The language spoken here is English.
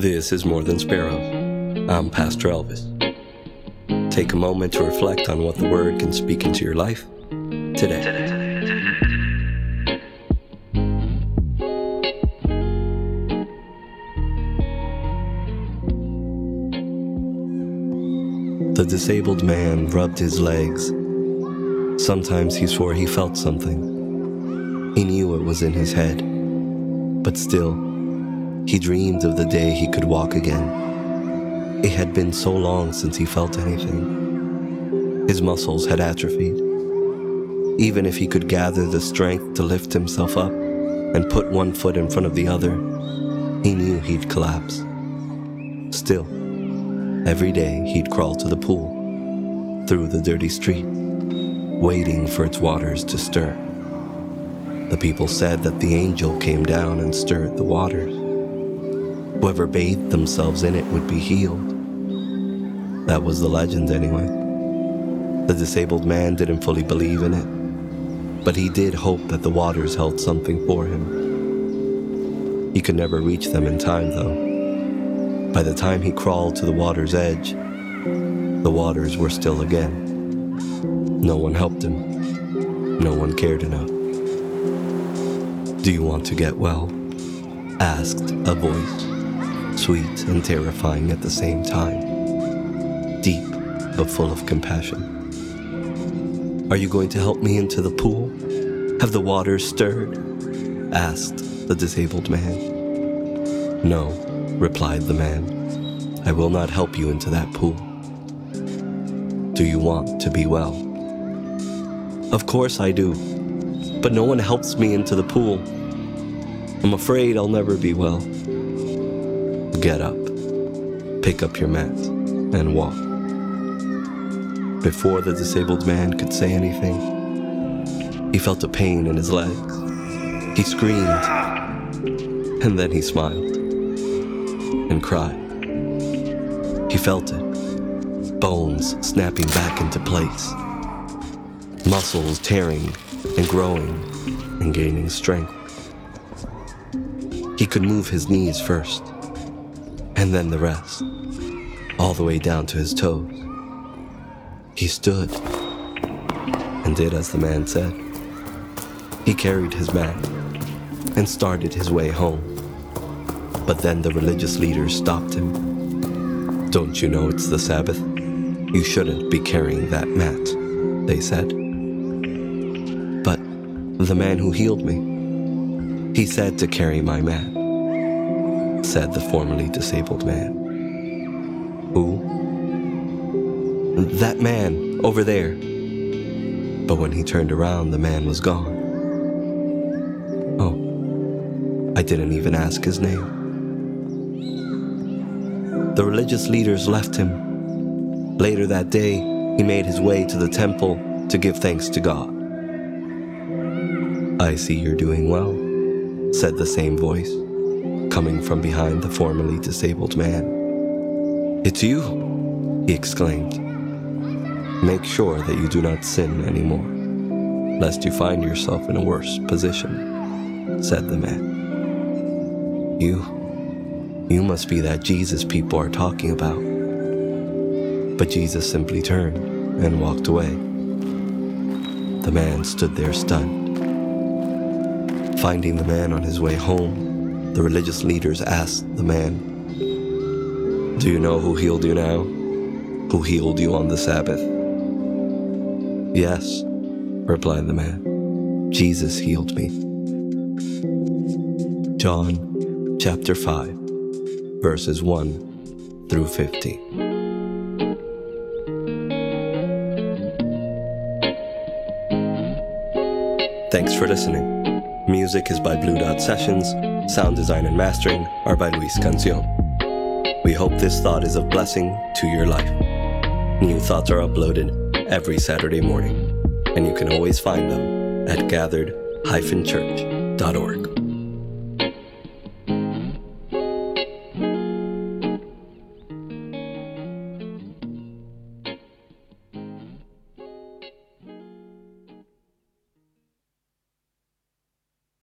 This is More Than Sparrows. I'm Pastor Elvis. Take a moment to reflect on what the Word can speak into your life today. The disabled man rubbed his legs. Sometimes he swore he felt something. He knew it was in his head. But still, he dreamed of the day he could walk again. It had been so long since he felt anything. His muscles had atrophied. Even if he could gather the strength to lift himself up and put one foot in front of the other, he knew he'd collapse. Still, every day he'd crawl to the pool, through the dirty street, waiting for its waters to stir. The people said that the angel came down and stirred the waters. Whoever bathed themselves in it would be healed. That was the legend, anyway. The disabled man didn't fully believe in it, but he did hope that the waters held something for him. He could never reach them in time, though. By the time he crawled to the water's edge, the waters were still again. No one helped him. No one cared enough. Do you want to get well? asked a voice sweet and terrifying at the same time, deep but full of compassion. Are you going to help me into the pool? Have the waters stirred? asked the disabled man. No, replied the man. I will not help you into that pool. Do you want to be well? Of course I do, but no one helps me into the pool. I'm afraid I'll never be well. Get up, pick up your mat, and walk. Before the disabled man could say anything, he felt a pain in his legs. He screamed, and then he smiled and cried. He felt it, bones snapping back into place, muscles tearing and growing and gaining strength. He could move his knees first and then the rest, all the way down to his toes. He stood and did as the man said. He carried his mat and started his way home. But then the religious leaders stopped him. Don't you know it's the Sabbath? You shouldn't be carrying that mat, they said. But the man who healed me, he said to carry my mat said the formerly disabled man. Who? That man, over there. But when he turned around, the man was gone. Oh, I didn't even ask his name. The religious leaders left him. Later that day, he made his way to the temple to give thanks to God. I see you're doing well, said the same voice coming from behind the formerly disabled man. It's you, he exclaimed. Make sure that you do not sin anymore, lest you find yourself in a worse position, said the man. You, you must be that Jesus people are talking about. But Jesus simply turned and walked away. The man stood there stunned. Finding the man on his way home, the religious leaders asked the man, Do you know who healed you now? Who healed you on the Sabbath? Yes, replied the man. Jesus healed me. John chapter 5, verses 1 through 15. Thanks for listening. Music is by Blue Dot Sessions Sound design and mastering are by Luis Cancion. We hope this thought is of blessing to your life. New thoughts are uploaded every Saturday morning, and you can always find them at gathered-church.org.